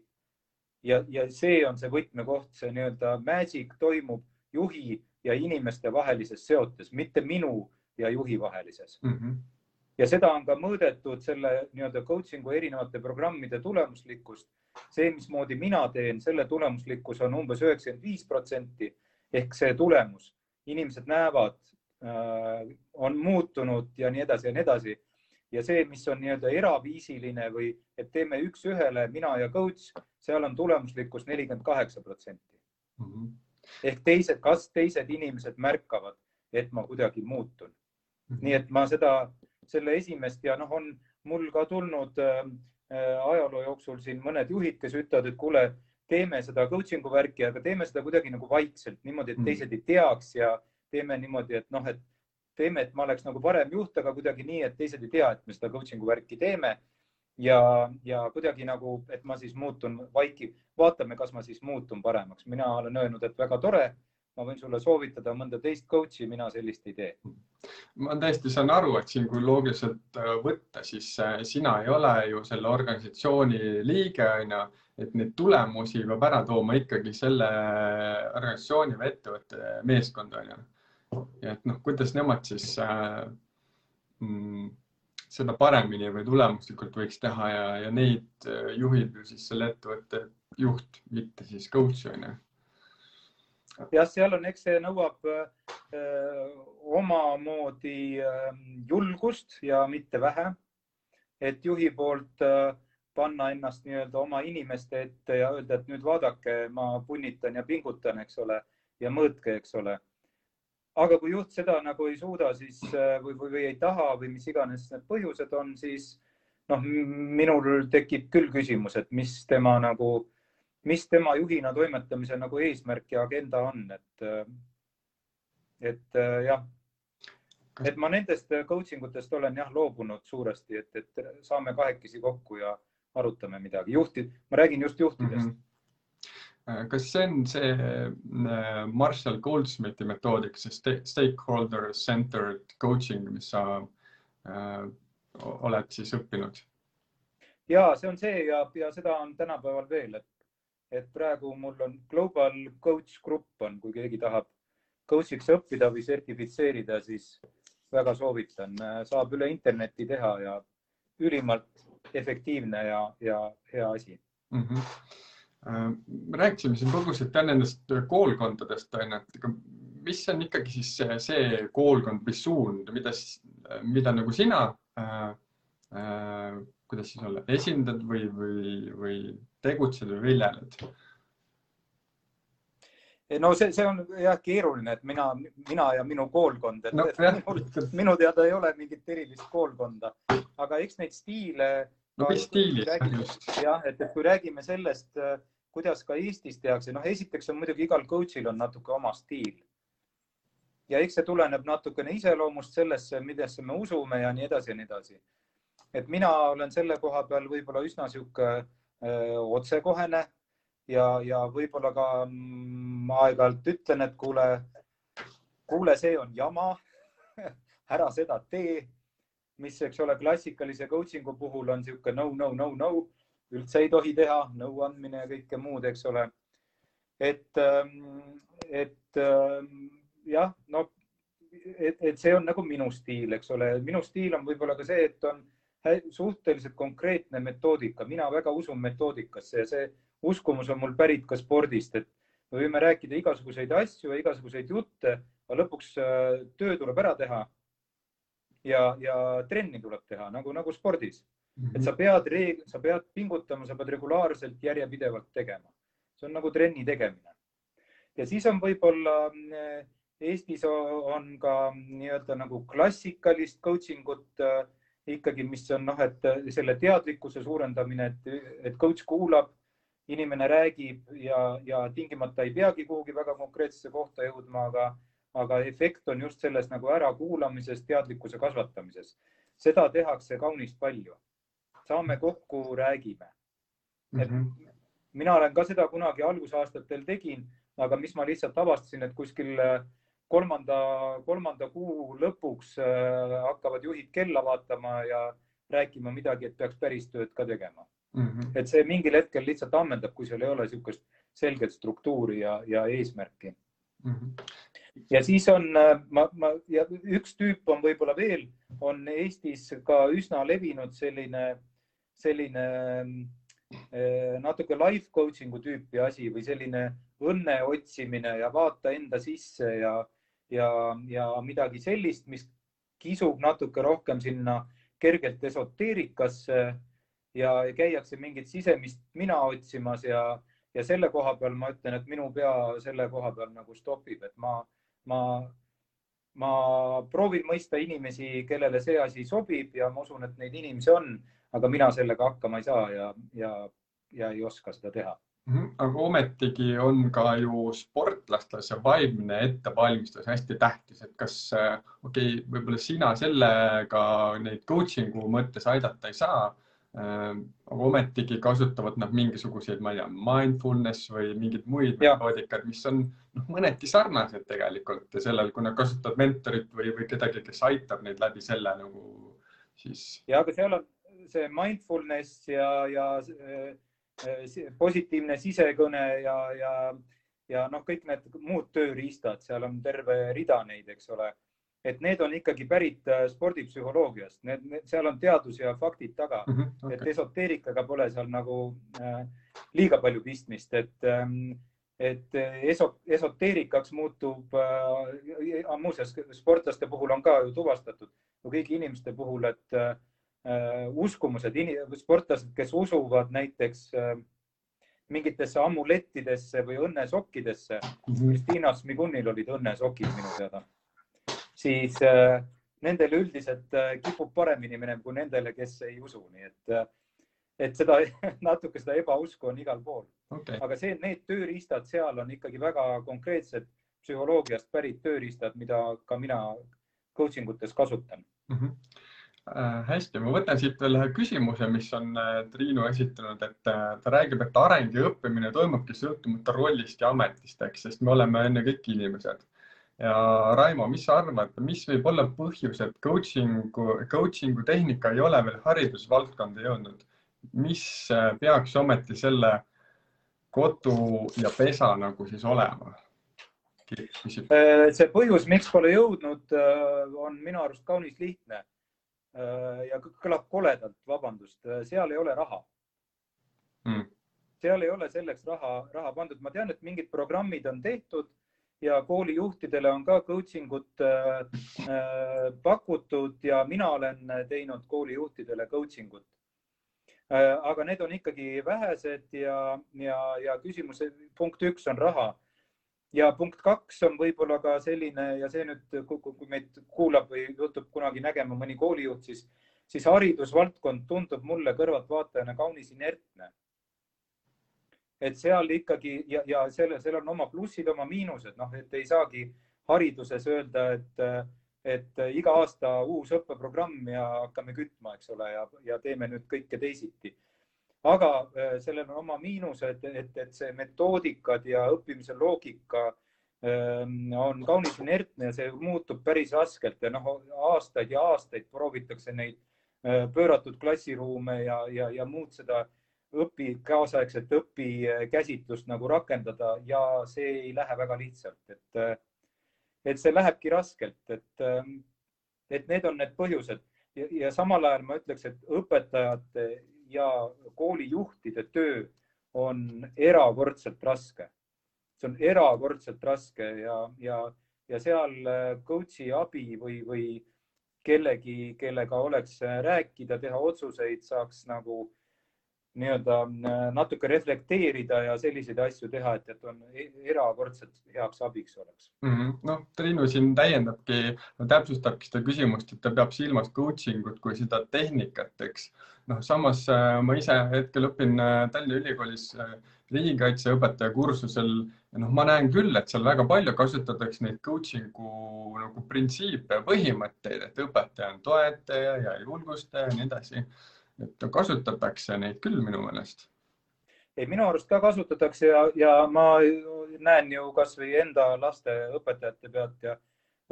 ja, ja see on see võtmekoht, see nii-öelda magic toimub juhi ja inimeste vahelises seotes, mitte minu ja juhi vahelises mm. -hmm. ja seda on ka mõõdetud selle nii-öelda coaching'u erinevate programmide tulemuslikkust. see, mismoodi mina teen, selle tulemuslikkus on umbes üheksakümmend viis protsenti ehk see tulemus, inimesed näevad äh,, on muutunud ja nii edasi ja nii edasi ja see, mis on nii-öelda eraviisiline või et teeme üks-ühele, mina ja coach, seal on tulemuslikkus nelikümmend kaheksa protsenti. Mhm. ehk teised, kas teised inimesed märkavad, et ma kuidagi muutun mm. -hmm. nii et ma seda, selle esimest ja noh, on mul ka tulnud äh, äh, ajaloo jooksul siin mõned juhid, kes ütlevad, et kuule, teeme seda coaching'u värki, aga teeme seda kuidagi nagu vaikselt, niimoodi, et mhm. teised ei teaks ja teeme niimoodi, et noh, et teeme, et ma oleks nagu parem juht, aga kuidagi nii, et teised ei tea, et me seda coaching'u värki teeme. ja, ja kuidagi nagu, et ma siis muutun vaikiv, vaatame, kas ma siis muutun paremaks. mina olen öelnud, et väga tore. Ma võin sulle soovitada mõnda teist coach'i, mina sellist ei tee. ma täiesti saan aru, et siin, kui loogiliselt äh, võtta, siis äh, sina ei ole ju selle organisatsiooni liige, onju, et neid tulemusi peab ära tooma ikkagi selle organisatsiooni või ettevõtte meeskond, onju. ja et noh, kuidas nemad siis äh, mm, seda paremini või tulemuslikult võiks teha ja, ja neid äh, juhib ju siis selle ettevõtte juht, mitte siis coach onju jah, seal on, eks see nõuab öö, omamoodi öö, julgust ja mitte vähe. et juhi poolt öö, panna ennast nii-öelda oma inimeste ette ja öelda, et nüüd vaadake, ma punnitan ja pingutan, eks ole, ja mõõtke, eks ole. aga kui juht seda nagu ei suuda, siis või, või, või ei taha või mis iganes need põhjused on, siis noh, minul tekib küll küsimus, et mis tema nagu mis tema juhina toimetamise nagu eesmärk ja agenda on, et, et jah, et ma nendest coaching utest olen jah loobunud suuresti, et, et saame kahekesi kokku ja arutame midagi. juhti, ma räägin just juhtidest mm. -hmm. kas see on see äh, Marshall Goldsmithi metoodika, see stakeholder centered coaching, mis sa äh, oled siis õppinud? ja see on see ja, ja seda on tänapäeval veel, et et praegu mul on Global Coach Grupp on, kui keegi tahab coach'iks õppida või sertifitseerida, siis väga soovitan, saab üle interneti teha ja ülimalt efektiivne ja, ja hea asi mm. -hmm. me rääkisime siin põgusalt jah nendest koolkondadest onju, et mis on ikkagi siis see, see koolkond või suund, mida, mida nagu sina äh, äh, kuidas siis olla, esindad või, või, või tegutsed või viljeled? no see, see on jah keeruline, et mina, mina ja minu koolkond, et, no, et minul, minu teada ei ole mingit erilist koolkonda, aga eks neid stiile. no mis stiilid? jah, et, kui räägime sellest, kuidas ka Eestis tehakse, noh, esiteks on muidugi igal coach'il on natuke oma stiil. ja eks see tuleneb natukene iseloomust sellesse, millesse me usume ja nii edasi ja nii edasi. et mina olen selle koha peal võib-olla üsna sihuke otsekohene. Ja, ja võib-olla ka ma aeg-ajalt ütlen, et kuule, kuule, see on jama. *laughs* Ära seda tee, mis, eks ole, klassikalise coaching'u puhul on niisugune no, no, no, no, üldse ei tohi teha, nõu andmine ja kõike muud, eks ole. et, et jah, no, et, et see on nagu minu stiil, eks ole, minu stiil on võib-olla ka see, et on suhteliselt konkreetne metoodika, mina väga usun metoodikasse ja see uskumus on mul pärit ka spordist, et me võime rääkida igasuguseid asju ja igasuguseid jutte, aga lõpuks äh, töö tuleb ära teha. ja, ja trenni tuleb teha nagu, nagu spordis mm, -hmm. et sa pead, sa pead pingutama, sa pead regulaarselt järjepidevalt tegema. see on nagu trenni tegemine. ja siis on võib-olla äh, Eestis on ka nii-öelda nagu klassikalist coaching ut äh, ikkagi, mis on noh, et selle teadlikkuse suurendamine, et, et coach kuulab, inimene räägib ja, ja tingimata ei peagi kuhugi väga konkreetsesse kohta jõudma, aga, aga efekt on just selles nagu ärakuulamises, teadlikkuse kasvatamises. seda tehakse kaunis palju. saame kokku, räägime. mm -hmm. mina olen ka seda kunagi algusaastatel tegin, aga mis ma lihtsalt avastasin, et kuskil kolmanda, kolmanda kuu lõpuks äh, hakkavad juhid kella vaatama ja rääkima midagi, et peaks päris tööd ka tegema mm. -hmm. et see mingil hetkel lihtsalt ammendab, kui seal ei ole niisugust selget struktuuri ja, ja eesmärki mm. -hmm. ja siis on, äh, ma, ma ja üks tüüp on võib-olla veel, on Eestis ka üsna levinud selline, selline äh, natuke life coaching'u tüüpi asi või selline õnne otsimine ja vaata enda sisse ja ja, ja midagi sellist, mis kisub natuke rohkem sinna kergelt esoteerikasse ja käiakse mingit sisemist mina otsimas ja, ja selle koha peal ma ütlen, et minu pea selle koha peal nagu stopib, et ma, ma, ma proovin mõista inimesi, kellele see asi sobib ja ma usun, et neid inimesi on, aga mina sellega hakkama ei saa ja, ja, ja ei oska seda teha. Aga ometigi on ka ju sportlastel see vaimne ettevalmistus hästi tähtis, et kas, okei okay,, võib-olla sina sellega neid coaching'u mõttes aidata ei saa, aga ometigi kasutavad nad mingisuguseid, ma ei tea, mindfulness või mingeid muid metoodikaid, mis on noh, mõneti sarnased tegelikult sellel, kui nad kasutavad mentorit või, või kedagi, kes aitab neid läbi selle nagu siis. ja, aga seal on see mindfulness ja, ja äh, positiivne sisekõne ja, ja, ja noh, kõik need muud tööriistad, seal on terve rida neid, eks ole. Et need on ikkagi pärit äh, spordipsühholoogiast, need, need, seal on teadus ja faktid taga. Mm, -hmm, okay. et esoteerikaga pole seal nagu äh, liiga palju pistmist, et ähm, et eso, esoteerikaks muutub äh,, muuseas sportlaste puhul on ka ju tuvastatud, kõigi inimeste puhul, et äh, uskumused, sportlased, kes usuvad näiteks äh, mingitesse amulettidesse või õnnesokkidesse mm. -hmm. Kristiina Smigunil olid õnnesokid minu teada siis äh, nendel üldiselt äh, kipub paremini minema kui nendele, kes ei usu, nii et, äh, et seda *laughs* natuke seda ebausku on igal pool okay.. aga see, need tööriistad seal on ikkagi väga konkreetsed psühholoogiast pärit tööriistad, mida ka mina coaching utes kasutan mm. -hmm hästi, ma võtan siit veel ühe küsimuse, mis on Triinu esitanud, et ta räägib, et areng ja õppimine toimubki sõltumata rollist ja ametist, eks, sest me oleme ennekõike inimesed ja Raimo, mis sa arvad, mis võib olla põhjus, et coaching'u, coaching'u tehnika ei ole veel haridusvaldkonda jõudnud? mis äh, peaks ometi selle kodu ja pesa nagu siis olema? Äh, see põhjus, miks pole jõudnud, äh, on minu arust kaunis lihtne. Ja kõlab koledalt, vabandust, seal ei ole raha. Hmm.. seal ei ole selleks raha, raha pandud, ma tean, et mingid programmid on tehtud ja koolijuhtidele on ka coaching ut äh, äh, pakutud ja mina olen teinud koolijuhtidele coaching ut äh,. aga need on ikkagi vähesed ja, ja, ja küsimus punkt üks on raha ja punkt kaks on võib-olla ka selline ja see nüüd, kui meid kuulab või juhtub kunagi nägema mõni koolijuht, siis, siis haridusvaldkond tundub mulle kõrvaltvaatajana kaunis inertne et seal ikkagi ja, ja selle, sellel on oma plussid, oma miinused, noh, et ei saagi hariduses öelda, et, et iga aasta uus õppeprogramm ja hakkame kütma, eks ole, ja, ja teeme nüüd kõike teisiti. Aga äh, sellel on oma miinused, et, et see metoodikad ja õppimise loogika ähm, on kaunis inertne ja see muutub päris raskelt. Ja noh, aastaid ja aastaid proovitakse neid äh, pööratud klassiruume ja, ja, ja muud seda õpi, kaasaegset õpikäsitlust nagu rakendada. Ja see ei lähe väga lihtsalt, et, et see lähebki raskelt, et, et need on need põhjused. Ja, ja samal ajal ma ütleks, et õpetajate ja koolijuhtide töö on erakordselt raske. see on erakordselt raske ja, ja, ja seal coach'i abi või, või kellegi, kellega oleks rääkida, teha otsuseid, saaks nagu nii-öelda äh, natuke reflekteerida ja selliseid asju teha, et, et on e-, erakordselt heaks abiks oleks. Mm -hmm.. noh, Triinu siin täiendabki, täpsustabki seda küsimust, et ta peab silmas coaching ut kui seda tehnikat, eks. noh, samas äh, ma ise hetkel õpin äh, Tallinna Ülikoolis riigikaitseõpetaja kursusel. Ja noh, ma näen küll, et seal väga palju kasutatakse neid coaching'u nagu printsiipe ja põhimõtteid, et õpetaja on toetaja ja julgustaja ja nii edasi et kasutatakse neid küll minu meelest. ei, minu arust ka kasutatakse ja, ja ma näen ju kasvõi enda laste õpetajate pealt ja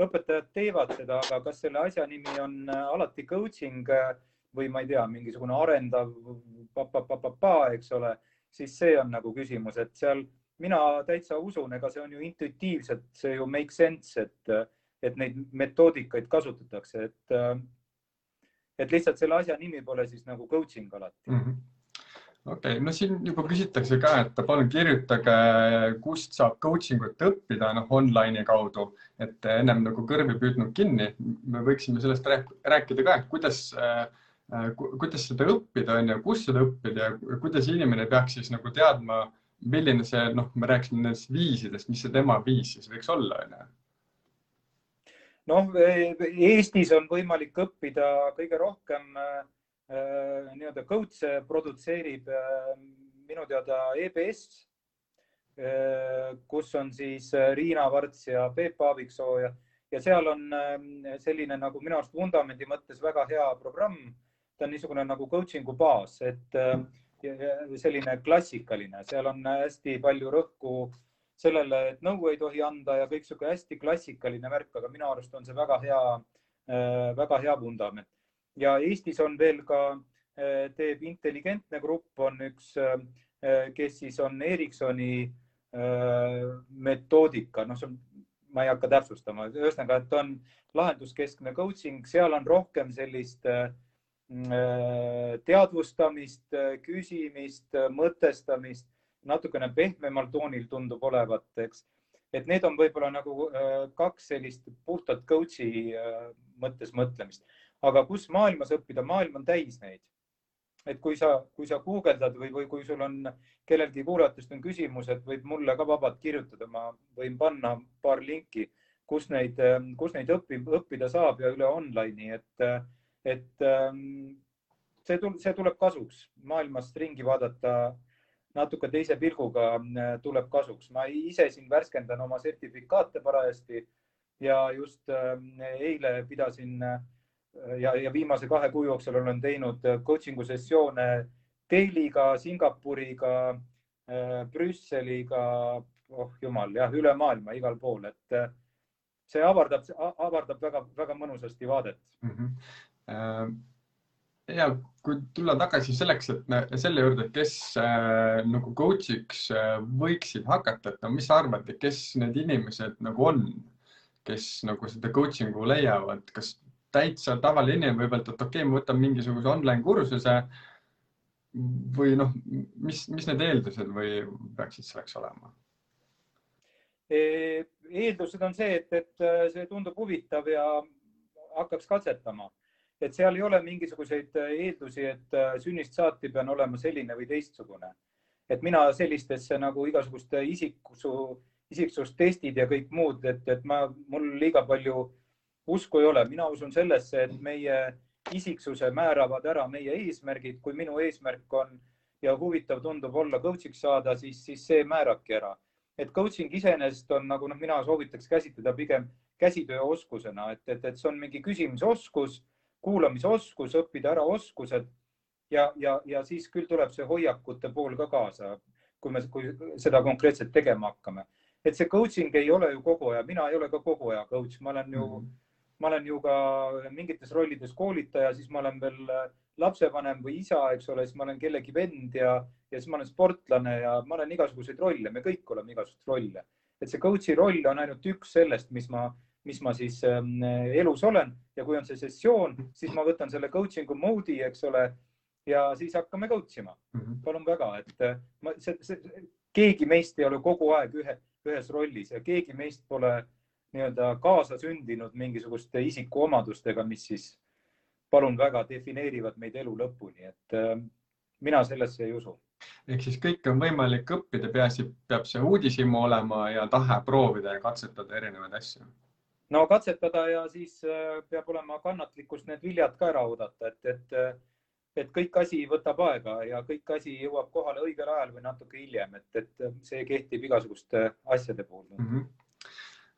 õpetajad teevad seda, aga kas selle asja nimi on alati coaching või ma ei tea, mingisugune arendav pa-pa-pa-pa-pa, eks ole, siis see on nagu küsimus, et seal mina täitsa usun, ega see on ju intuitiivselt, see ju make sense, et, et neid metoodikaid kasutatakse, et et lihtsalt selle asja nimi pole siis nagu coaching alati mm. -hmm okei okay., no siin juba küsitakse ka, et palun kirjutage, kust saab coaching ut õppida, noh online'i kaudu, et ennem nagu kõrvi püüdnud kinni. me võiksime sellest rääkida ka, et kuidas äh, kuidas seda õppida on ju, kus seda õppida ja kuidas inimene peaks siis nagu teadma, milline see, noh, me rääkisime nendest viisidest, mis see tema viis siis võiks olla, on ju noh, Eestis on võimalik õppida kõige rohkem äh, nii-öelda coach'e produtseerib äh, minu teada EBS äh,, kus on siis äh, Riina Varts ja Peep Aaviksoo ja, ja seal on äh, selline nagu minu arust vundamendi mõttes väga hea programm. Ta on niisugune nagu coaching'u baas, et äh, selline klassikaline, seal on hästi palju rõhku sellele, et nõu ei tohi anda ja kõik sihuke hästi klassikaline värk, aga minu arust on see väga hea, väga hea vundament. ja Eestis on veel ka, teeb intelligentne grupp, on üks, kes siis on Ericssoni metoodika, noh, ma ei hakka täpsustama, ühesõnaga, et on lahenduskeskne coaching, seal on rohkem sellist teadvustamist, küsimist, mõtestamist natukene pehmemal toonil tundub olevat, eks. et need on võib-olla nagu äh, kaks sellist puhtalt coach'i äh, mõttes mõtlemist, aga kus maailmas õppida, maailm on täis neid. et kui sa, kui sa guugeldad või, või kui sul on kellelgi kuulajatest on küsimus, et võib mulle ka vabalt kirjutada, ma võin panna paar linki, kus neid, äh, kus neid õppib, õppida saab ja üle online'i, et, et ähm, see, see tuleb kasuks maailmast ringi vaadata natuke teise pilguga äh, tuleb kasuks. ma ise siin värskendan oma sertifikaate parajasti ja just äh, eile pidasin äh, ja, ja viimase kahe kuu jooksul olen teinud coaching'u sessioone Delhiga, Singapuriga, Brüsseliga, oh jumal, jah, üle maailma, igal pool, et see avardab, avardab väga-väga mõnusasti vaadet mm. -hmm ja kui tulla tagasi selleks, et me selle juurde, kes äh, nagu coach'iks äh, võiksid hakata, et no mis sa arvad, kes need inimesed nagu on, kes nagu seda coaching'u leiavad, kas täitsa tavaline inimene võib öelda, et okei okay,, ma võtan mingisuguse online kursuse või noh, mis, mis need eeldused või peaksid selleks olema? eeldused on see, et, et äh, see tundub huvitav ja hakkaks katsetama et seal ei ole mingisuguseid äh, eeldusi, et äh, sünnist saati pean olema selline või teistsugune. et mina sellistesse nagu igasuguste isiksuse, isiksustestid ja kõik muud, et, et ma, mul liiga palju usku ei ole, mina usun sellesse, et meie isiksuse määravad ära meie eesmärgid, kui minu eesmärk on ja huvitav tundub olla coach'iks saada, siis, siis see määrabki ära. et coaching iseenesest on nagu noh, mina soovitaks käsitleda pigem käsitööoskusena, et, et, et see on mingi küsimisoskus kuulamisoskus, õppida ära oskused ja, ja, ja siis küll tuleb see hoiakute pool ka kaasa, kui me, kui seda konkreetselt tegema hakkame. et see coaching ei ole ju kogu aja, mina ei ole ka kogu aja coach, ma olen ju mm, -hmm. ma olen ju ka mingites rollides koolitaja, siis ma olen veel lapsevanem või isa, eks ole, siis ma olen kellegi vend ja, ja siis ma olen sportlane ja ma olen igasuguseid rolle, me kõik oleme igasuguseid rolle. et see coach'i roll on ainult üks sellest, mis ma mis ma siis ähm, elus olen ja kui on see sessioon, siis ma võtan selle coaching'u mode'i, eks ole, ja siis hakkame coach ima mm. -hmm. palun väga, et äh, ma, see, see, keegi meist ei ole kogu aeg ühe, ühes rollis ja keegi meist pole nii-öelda kaasasündinud mingisuguste isikuomadustega, mis siis palun väga defineerivad meid elu lõpuni, et äh, mina sellesse ei usu ehk siis kõike on võimalik õppida, peaasi, peab see uudishimu olema ja tahe proovida ja katsetada erinevaid asju no katsetada ja siis äh, peab olema kannatlikkust need viljad ka ära oodata, et, et, äh, et kõik asi võtab aega ja kõik asi jõuab kohale õigel ajal või natuke hiljem, et, et see kehtib igasuguste asjade puhul mm. -hmm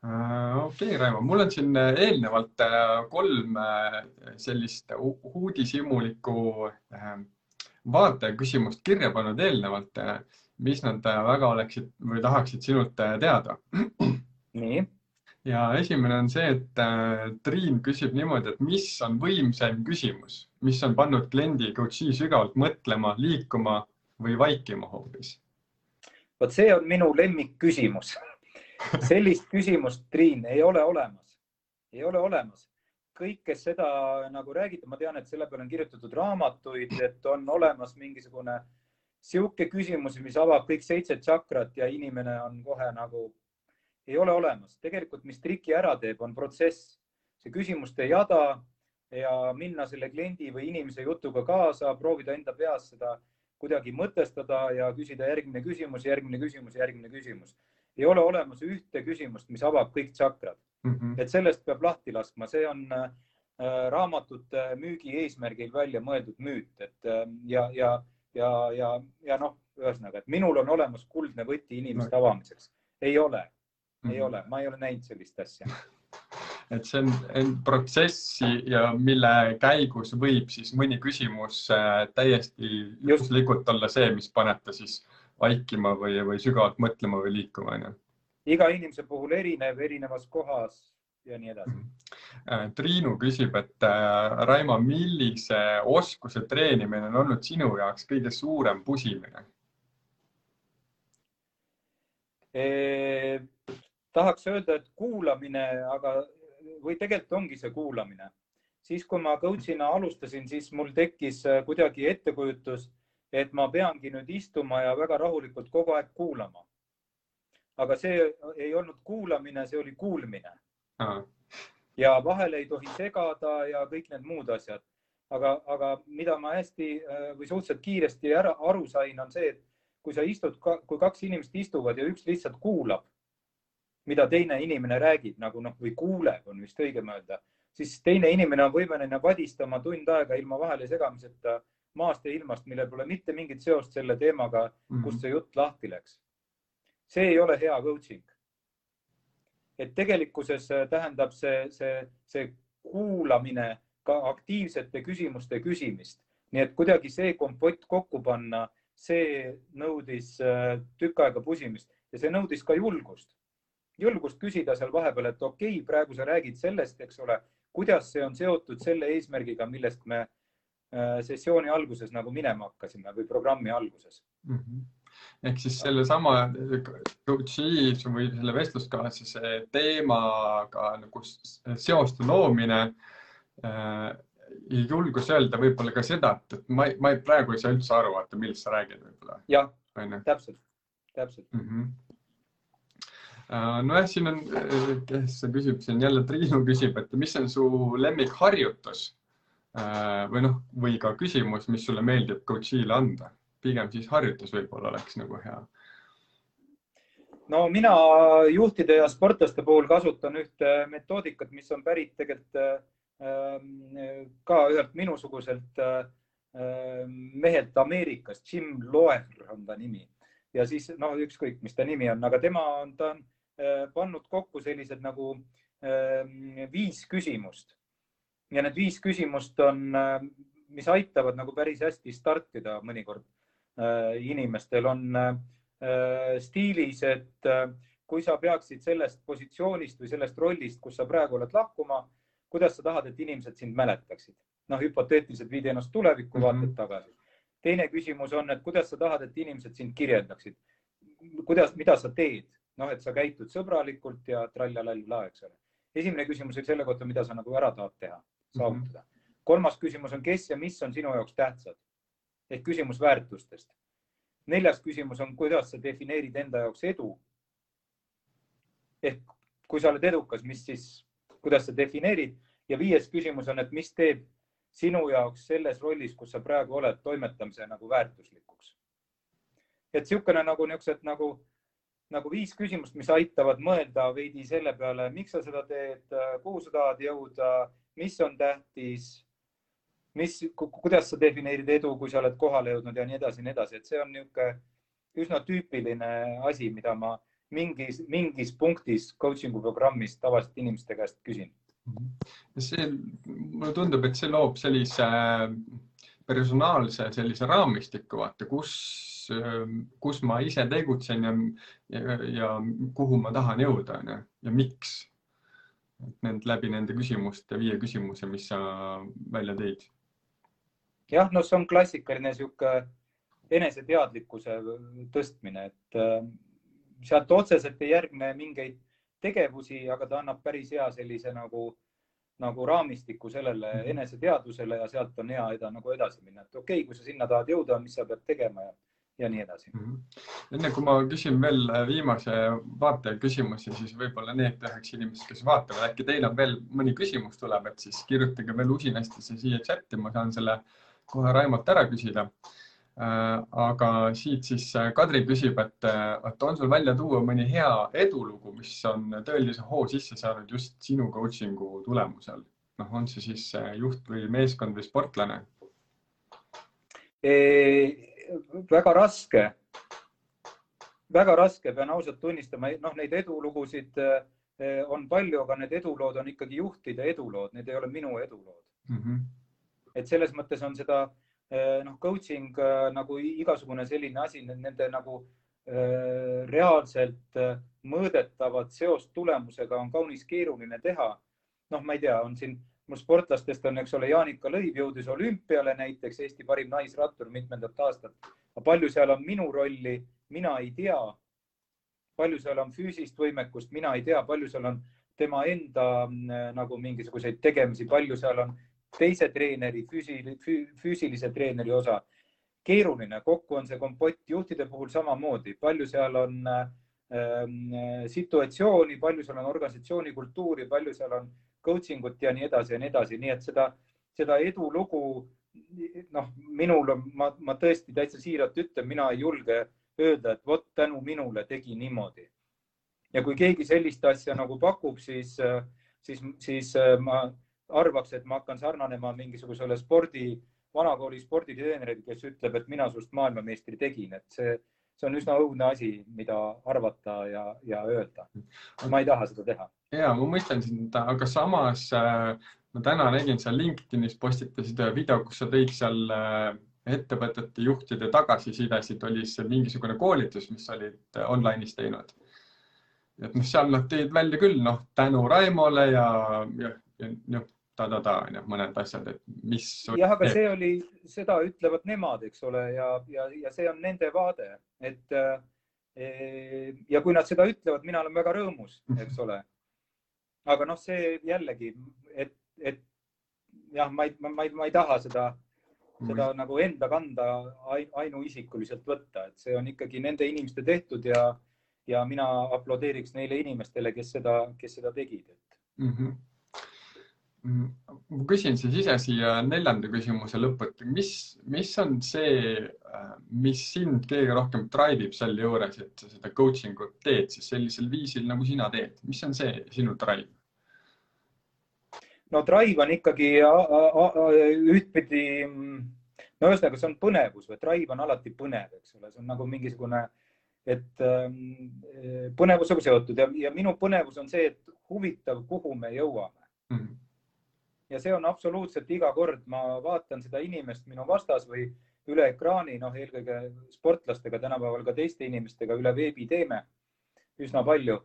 okei okay,, Raimo, mul on siin eelnevalt kolm sellist uudishimulikku vaateküsimust kirja pannud eelnevalt, mis nad väga oleksid või tahaksid sinult teada. nii ja esimene on see, et äh, Triin küsib niimoodi, et mis on võimsaim küsimus, mis on pannud kliendi coach'i sügavalt mõtlema, liikuma või vaikima hoopis? vot see on minu lemmikküsimus. *laughs* sellist küsimust, Triin, ei ole olemas, ei ole olemas. kõik, kes seda nagu räägite, ma tean, et selle peale on kirjutatud raamatuid, et on olemas mingisugune sihuke küsimus, mis avab kõik seitse tšakrat ja inimene on kohe nagu ei ole olemas. tegelikult, mis triki ära teeb, on protsess, see küsimuste jada ja minna selle kliendi või inimese jutuga kaasa, proovida enda peas seda kuidagi mõtestada ja küsida järgmine küsimus, järgmine küsimus, järgmine küsimus. ei ole olemas ühte küsimust, mis avab kõik tšakrad mm. -hmm. et sellest peab lahti laskma, see on äh, raamatute müügi eesmärgil välja mõeldud müüt, et äh, ja, ja, ja, ja, ja noh, ühesõnaga, et minul on olemas kuldne võti inimeste avamiseks. ei ole mm, -hmm. ei mhm. ole, ma ei ole näinud sellist asja *laughs* et see on, on protsess ja mille käigus võib siis mõni küsimus äh, täiesti juhuslikult olla see, mis paneb ta siis vaikima või, või sügavalt mõtlema või liikuma, onju. iga inimese puhul erinev, erinevas kohas ja nii edasi. Äh, Triinu küsib, et äh, Raimo, millise oskuse treenimine on olnud sinu jaoks kõige suurem pusimine? Tahaks öelda, et kuulamine, aga või tegelikult ongi see kuulamine. siis, kui ma coach'ina alustasin, siis mul tekkis äh, kuidagi ettekujutus, et ma peangi nüüd istuma ja väga rahulikult kogu aeg kuulama. aga see ei olnud kuulamine, see oli kuulmine ja vahele ei tohi segada ja kõik need muud asjad. aga, aga mida ma hästi äh, või suhteliselt kiiresti ära aru sain, on see, et kui sa istud, kui kaks inimest istuvad ja üks lihtsalt kuulab, mida teine inimene räägib nagu noh, või kuuleb, on vist õigem öelda, siis teine inimene on võimeline vadistama tund aega ilma vahele segamiseta maast ja ilmast, millel pole mitte mingit seost selle teemaga, mhm. kust see jutt lahti läks. see ei ole hea coaching et tegelikkuses äh, tähendab see, see, see kuulamine ka aktiivsete küsimuste küsimist. nii et kuidagi see kompott kokku panna, see nõudis äh, tükk aega pusimist ja see nõudis ka julgust. Julgust küsida seal vahepeal, et okei okay,, praegu sa räägid sellest, eks ole, kuidas see on seotud selle eesmärgiga, millest me äh, sessiooni alguses nagu minema hakkasime või programmi alguses mm. -hmm ehk siis sellesama coach'i või selle vestluskaaslase teemaga nagu seoste loomine äh, julgus öelda võib-olla ka seda, et, ma, ma ei, praegu ei saa üldse aru, vaata, millest sa räägid võib-olla. jah, täpselt, täpselt mm. -hmm nojah, siin on, kes küsib siin jälle, Triinu küsib, et mis on su lemmikharjutus? Äh, või noh, või ka küsimus, mis sulle meeldib coach'ile anda. Pigem siis harjutus võib-olla oleks nagu hea? no mina juhtide ja sportlaste puhul kasutan ühte metoodikat, mis on pärit tegelikult ähm, ka ühelt minusuguselt ähm, mehelt Ameerikast, Jim Loer on ta nimi. Ja siis noh, ükskõik, mis ta nimi on, aga tema on, ta on äh, pannud kokku sellised nagu ähm, viis küsimust ja need viis küsimust on, mis aitavad nagu päris hästi startida mõnikord Äh, inimestel on äh, stiilis, et äh, kui sa peaksid sellest positsioonist või sellest rollist, kus sa praegu oled lahkuma, kuidas sa tahad, et inimesed sind mäletaksid? noh, hüpoteetiliselt viid ennast tulevikku, vaatad mm -hmm. tagasi. teine küsimus on, et kuidas sa tahad, et inimesed sind kirjeldaksid? kuidas, mida sa teed? Noh, et sa käitud sõbralikult ja trallalalla, eks ole. esimene küsimus oli selle kohta, mida sa nagu ära tahad teha, saavutada mm. -hmm. kolmas küsimus on, kes ja mis on sinu jaoks tähtsad ehk küsimus väärtustest. neljas küsimus on, kuidas sa defineerid enda jaoks edu. ehk kui sa oled edukas, mis siis, kuidas sa defineerid ja viies küsimus on, et mis teeb sinu jaoks selles rollis, kus sa praegu oled, toimetamise nagu väärtuslikuks. et niisugune nagu niisugused nagu, nagu viis küsimust, mis aitavad mõelda veidi selle peale, miks sa seda teed, kuhu sa tahad jõuda, mis on tähtis mis, kuidas sa defineerid edu, kui sa oled kohale jõudnud ja nii edasi ja nii edasi, et see on niisugune üsna tüüpiline asi, mida ma mingis, mingis punktis coaching'u programmis tavaliselt inimeste käest küsin. see, mulle tundub, et see loob sellise äh, personaalse sellise raamistiku, vaata, kus, kus ma ise tegutsen ja, ja, ja kuhu ma tahan jõuda, onju, ja miks. et need läbi nende küsimuste, viie küsimuse, mis sa välja tõid jah, no see on klassikaline sihuke eneseteadlikkuse tõstmine, et äh, sealt otseselt ei järgne mingeid tegevusi, aga ta annab päris hea sellise nagu, nagu raamistiku sellele mhm. eneseteadvusele ja sealt on hea eda, nagu edasi minna, et okei okay,, kui sa sinna tahad jõuda, mis sa pead tegema ja, ja nii edasi mm. -hmm. enne kui ma küsin veel äh, viimase vaataja küsimusi, siis võib-olla need üheksa inimest, kes vaatavad, äkki teil on veel mõni küsimus tuleb, et siis kirjutage veel usinasti see siia chati, ma saan selle kohe Raimolt ära küsida. Äh, aga siit siis äh, Kadri küsib, et, et on sul välja tuua mõni hea edulugu, mis on tõelise hoo sisse saanud just sinu coaching'u tulemusel? noh, on see siis juht või meeskond või sportlane? Väga raske, väga raske, pean ausalt tunnistama, noh, neid edulugusid on palju, aga need edulood on ikkagi juhtide edulood, need ei ole minu edulood mm. -hmm. et selles mõttes on seda noh, coaching nagu igasugune selline asi, nende nagu reaalselt mõõdetavat seost tulemusega on kaunis keeruline teha. noh, ma ei tea, on siin mul sportlastest on, eks ole, Jaanika Lõiv jõudis olümpiale näiteks, Eesti parim naisrattur mitmendat aastat. palju seal on minu rolli, mina ei tea. palju seal on füüsilist võimekust, mina ei tea, palju seal on tema enda mm, nagu mingisuguseid tegemisi, palju seal on teise treeneri, füüsilise treeneri osa. keeruline, kokku on see kompott juhtide puhul samamoodi, palju seal on äh, situatsiooni, palju seal on organisatsiooni kultuuri, palju seal on coaching ut ja nii edasi ja nii edasi, nii et seda, seda edulugu noh, minul on, ma, ma tõesti täitsa siiralt ütlen, mina ei julge öelda, et vot tänu minule tegi niimoodi. ja kui keegi sellist asja nagu pakub, siis, siis, siis ma arvaks, et ma hakkan sarnanema mingisugusele spordi, vanakooli sporditreenerile, kes ütleb, et mina sinust maailmameistri tegin, et see, see on üsna õudne asi, mida arvata ja, ja öelda. ma ei taha seda teha ja ma mõistan sind, aga samas äh, ma täna nägin seal LinkedInis postitasid ühe video, kus sa tõid seal äh, ettevõtete juhtide tagasisidesid, oli see mingisugune koolitus, mis olid äh, online'is teinud. et noh, seal nad tõid välja küll noh, tänu Raimole ja, ja, ja noh, ta-ta-ta onju, mõned asjad, et mis. jah, aga see oli, seda ütlevad nemad, eks ole, ja, ja, ja see on nende vaade, et ja kui nad seda ütlevad, mina olen väga rõõmus, eks ole aga noh, see jällegi, et, et jah, ma ei, ma ei, ma ei taha seda, seda mm. nagu enda kanda ainuisikuliselt võtta, et see on ikkagi nende inimeste tehtud ja, ja mina aplodeeriks neile inimestele, kes seda, kes seda tegid, et mm. -hmm ma küsin siis ise siia neljanda küsimuse lõppu, et mis, mis on see, mis sind kõige rohkem drive ib selle juures, et sa seda coaching ut teed siis sellisel viisil, nagu sina teed, mis on see sinu drive? no Drive on ikkagi ühtpidi, no ühesõnaga, see on põnevus või Drive on alati põnev, eks ole, see on nagu mingisugune, et ähm, põnevusega seotud ja, ja minu põnevus on see, et huvitav, kuhu me jõuame mm. -hmm. Ja see on absoluutselt iga kord, ma vaatan seda inimest minu vastas või üle ekraani, noh, eelkõige sportlastega, tänapäeval ka teiste inimestega üle veebi teeme üsna palju.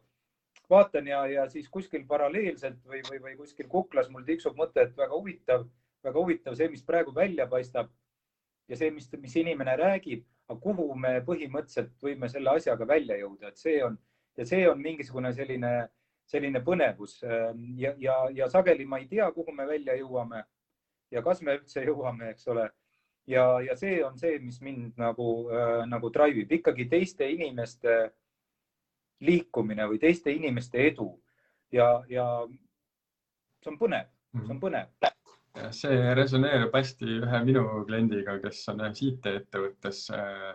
Vaatan ja, ja siis kuskil paralleelselt või, või, või kuskil kuklas mul tiksub mõte, et väga huvitav, väga huvitav see, mis praegu välja paistab ja see, mis, mis inimene räägib, aga kuhu me põhimõtteliselt võime selle asjaga välja jõuda, et see on ja see on mingisugune selline, selline põnevus ja, ja, ja sageli ma ei tea, kuhu me välja jõuame ja kas me üldse *laughs* jõuame, eks ole. ja, ja see on see, mis mind nagu äh,, nagu drive ib ikkagi teiste inimeste liikumine või teiste inimeste edu ja, ja see on põnev, see on mhm. põnev. see resoneerub hästi ühe minu kliendiga, kes on ühes IT-ettevõttes. Äh,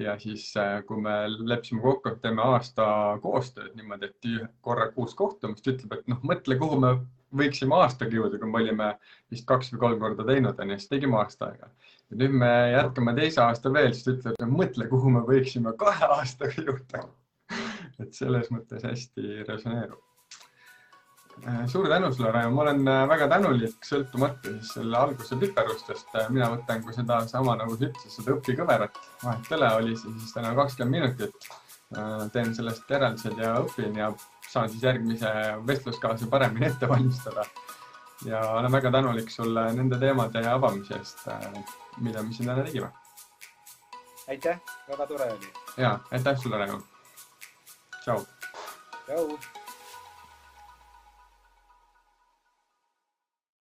ja siis, äh, kui me leppisime kokku, et teeme aasta koostööd niimoodi, et korra kuus kohtumist, ütleb, et noh, mõtle, kuhu me võiksime aastaga jõuda, kui me olime vist kaks või kolm korda teinud, onju, siis tegime aasta aega. ja nüüd me jätkame teise aasta veel, siis ta ütleb, et mõtle, kuhu me võiksime kahe aastaga jõuda *laughs* et selles mõttes hästi resoneerub. Äh, suur tänu sulle, Raimo, ma olen äh, väga tänulik, sõltumata siis selle alguse piperustest. Äh, mina võtan ka sedasama, nagu sa ütlesid, seda õpikõverat. vahetele oli see siis täna kakskümmend minutit. teen sellest järeldused ja õpin ja saan siis järgmise vestluskaasa paremini ette valmistada. ja olen väga tänulik sulle nende teemade avamise eest, mida me siin täna tegime. aitäh, väga tore oli. ja aitäh sulle, Raimo Tchau. Tchau.